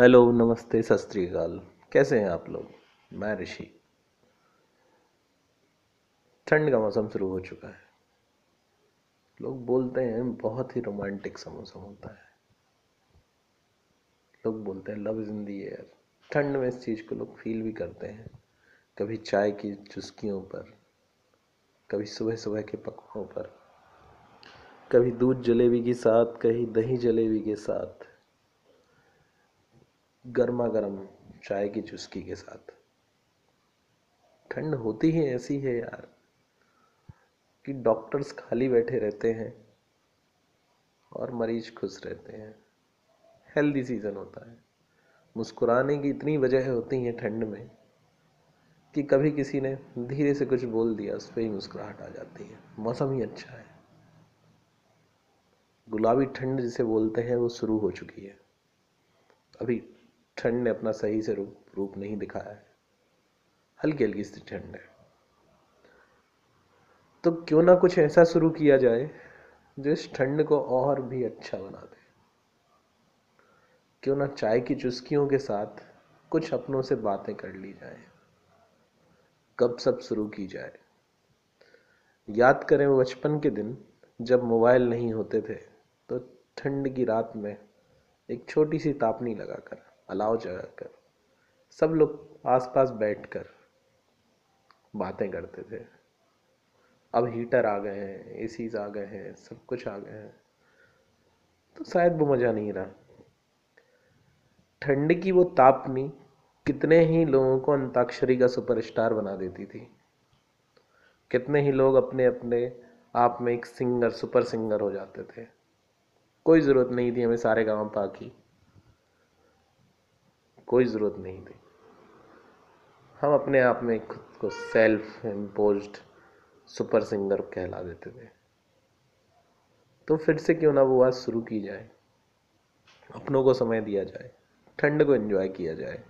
Hello, नमस्ते, सत श्रीकाल कैसे हैं आप लोग? मैं ऋषि। ठंड का मौसम शुरू हो चुका है। लोग बोलते हैं, बहुत ही रोमांटिक सा मौसम होता है। लोग बोलते हैं, love is in the air. ठंड में इस चीज़ को लोग फील भी करते हैं। कभी चाय की चुस्कियों पर, कभी सुबह सुबह के पकवानों पर, कभी दूध जलेबी के साथ कहीं दही जलेबी के साथ। गर्मा गर्म चाय की चुस्की के साथ। ठंड होती ही ऐसी है यार कि डॉक्टर्स खाली बैठे रहते हैं और मरीज़ खुश रहते हैं। हेल्दी सीज़न होता है। मुस्कुराने की इतनी वजह होती हैं ठंड में कि कभी किसी ने धीरे से कुछ बोल दिया, उस पर ही मुस्कुराहट आ जाती है। मौसम ही अच्छा है। गुलाबी ठंड जिसे बोलते हैं, वो शुरू हो चुकी है। अभी ठंड ने अपना सही से रूप रूप नहीं दिखाया है। हल्की हल्की सी ठंड है। तो क्यों ना कुछ ऐसा शुरू किया जाए जो इस ठंड को और भी अच्छा बना दे। क्यों ना चाय की चुस्कियों के साथ कुछ अपनों से बातें कर ली जाए। कब सब शुरू की जाए। याद करें वो बचपन के दिन, जब मोबाइल नहीं होते थे तो ठंड की रात में एक छोटी सी तापनी लगाकर अलाव जगाकर, सब लोग आसपास बैठकर बातें करते थे। अब हीटर आ गए हैं एसीज आ गए हैं, सब कुछ आ गए हैं। तो शायद वो मज़ा नहीं रहा। ठंड की वो तापनी कितने ही लोगों को अंताक्षरी का सुपरस्टार बना देती थी। कितने ही लोग अपने अपने आप में एक सिंगर, सुपर सिंगर हो जाते थे। कोई ज़रूरत नहीं थी हमें सारे गाँव पा की कोई ज़रूरत नहीं थी। हम अपने आप में खुद को सेल्फ इम्पोज सुपर सिंगर कहला देते थे। तो फिर से क्यों ना वो आज शुरू की जाए, अपनों को समय दिया जाए, ठंड को एंजॉय किया जाए,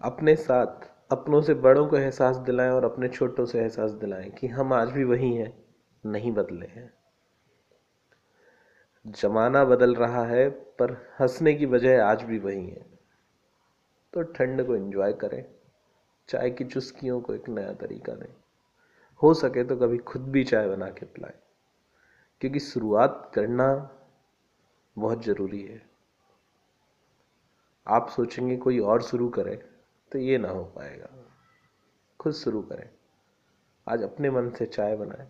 अपने साथ अपनों से बड़ों को एहसास दिलाएँ और अपने छोटों से एहसास दिलाएँ कि हम आज भी वही हैं, नहीं बदले हैं। जमाना बदल रहा है, पर हंसने की वजह आज भी वही है। तो ठंड को एंजॉय करें, चाय की चुस्कियों को एक नया तरीका दें। हो सके तो कभी खुद भी चाय बना के पिलाएँ, क्योंकि शुरुआत करना बहुत ज़रूरी है। आप सोचेंगे कोई और शुरू करे तो ये ना हो पाएगा। खुद शुरू करें। आज अपने मन से चाय बनाएँ।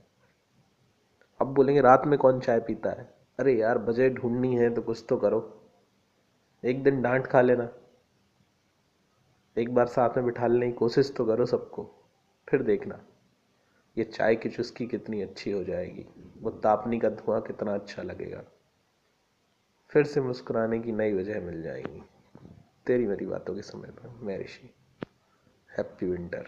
अब बोलेंगे, रात में कौन चाय पीता है? अरे यार, बजट ढूंढनी है तो कुछ तो करो। एक दिन डांट खा लेना। एक बार साथ में बिठा लेने की कोशिश तो करो सबको, फिर देखना ये चाय की चुस्की कितनी अच्छी हो जाएगी। वो तापनी का धुआँ कितना अच्छा लगेगा। फिर से मुस्कुराने की नई वजह मिल जाएगी। तेरी मेरी बातों के समय पर, मैं ऋषि। Happy winter